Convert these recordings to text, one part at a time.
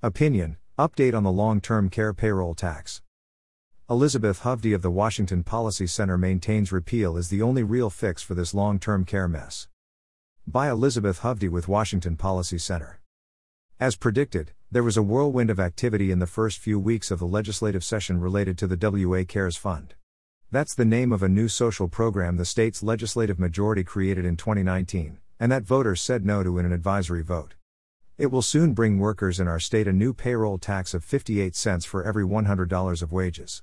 Opinion Update on the long term care payroll tax. Elizabeth Hovde of the Washington Policy Center maintains repeal is the only real fix for this long term care mess. By Elizabeth Hovde with Washington Policy Center. As predicted, there was a whirlwind of activity in the first few weeks of the legislative session related to the WA Cares Fund. That's the name of a new social program the state's legislative majority created in 2019, and that voters said no to in an advisory vote. It will soon bring workers in our state a new payroll tax of 58 cents for every $100 of wages.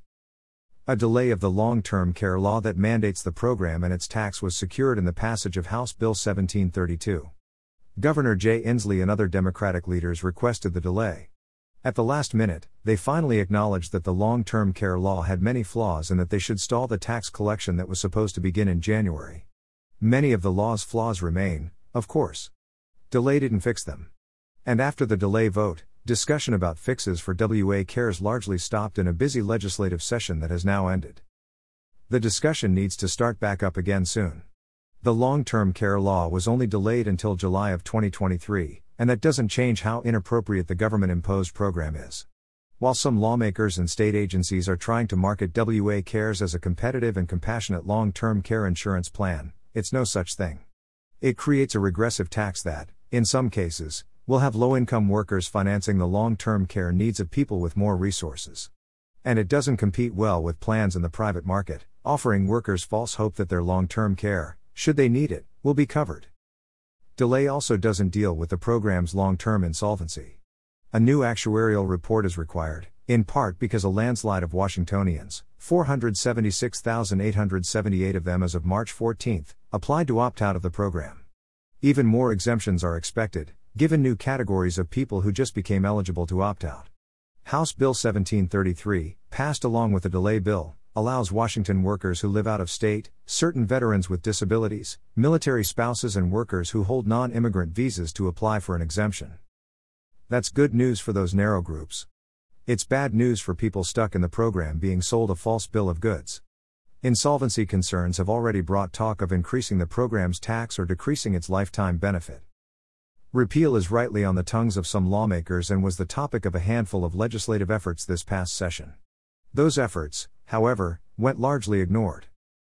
A delay of the long term care law that mandates the program and its tax was secured in the passage of House Bill 1732. Governor Jay Inslee and other Democratic leaders requested the delay. At the last minute, they finally acknowledged that the long term care law had many flaws and that they should stall the tax collection that was supposed to begin in January. Many of the law's flaws remain, of course. Delay didn't fix them. And after the delay vote, discussion about fixes for WA Cares largely stopped in a busy legislative session that has now ended. The discussion needs to start back up again soon. The long term care law was only delayed until July of 2023, and that doesn't change how inappropriate the government imposed program is. While some lawmakers and state agencies are trying to market WA Cares as a competitive and compassionate long term care insurance plan, it's no such thing. It creates a regressive tax that, in some cases, will have low income workers financing the long term care needs of people with more resources. And it doesn't compete well with plans in the private market, offering workers false hope that their long term care, should they need it, will be covered. Delay also doesn't deal with the program's long term insolvency. A new actuarial report is required, in part because a landslide of Washingtonians, 476,878 of them as of March 14, applied to opt out of the program. Even more exemptions are expected, given new categories of people who just became eligible to opt out. House Bill 1733, passed along with a delay bill, allows Washington workers who live out of state, certain veterans with disabilities, military spouses, and workers who hold non immigrant visas to apply for an exemption. That's good news for those narrow groups. It's bad news for people stuck in the program being sold a false bill of goods. Insolvency concerns have already brought talk of increasing the program's tax or decreasing its lifetime benefit. Repeal is rightly on the tongues of some lawmakers and was the topic of a handful of legislative efforts this past session. Those efforts, however, went largely ignored.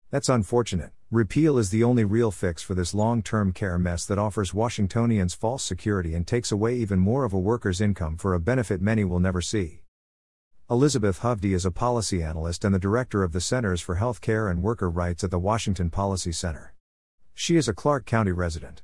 That's unfortunate. Repeal is the only real fix for this long term care mess that offers Washingtonians false security and takes away even more of a worker's income for a benefit many will never see. Elizabeth Hovde is a policy analyst and the director of the Centers for Health Care and Worker Rights at the Washington Policy Center. She is a Clark County resident.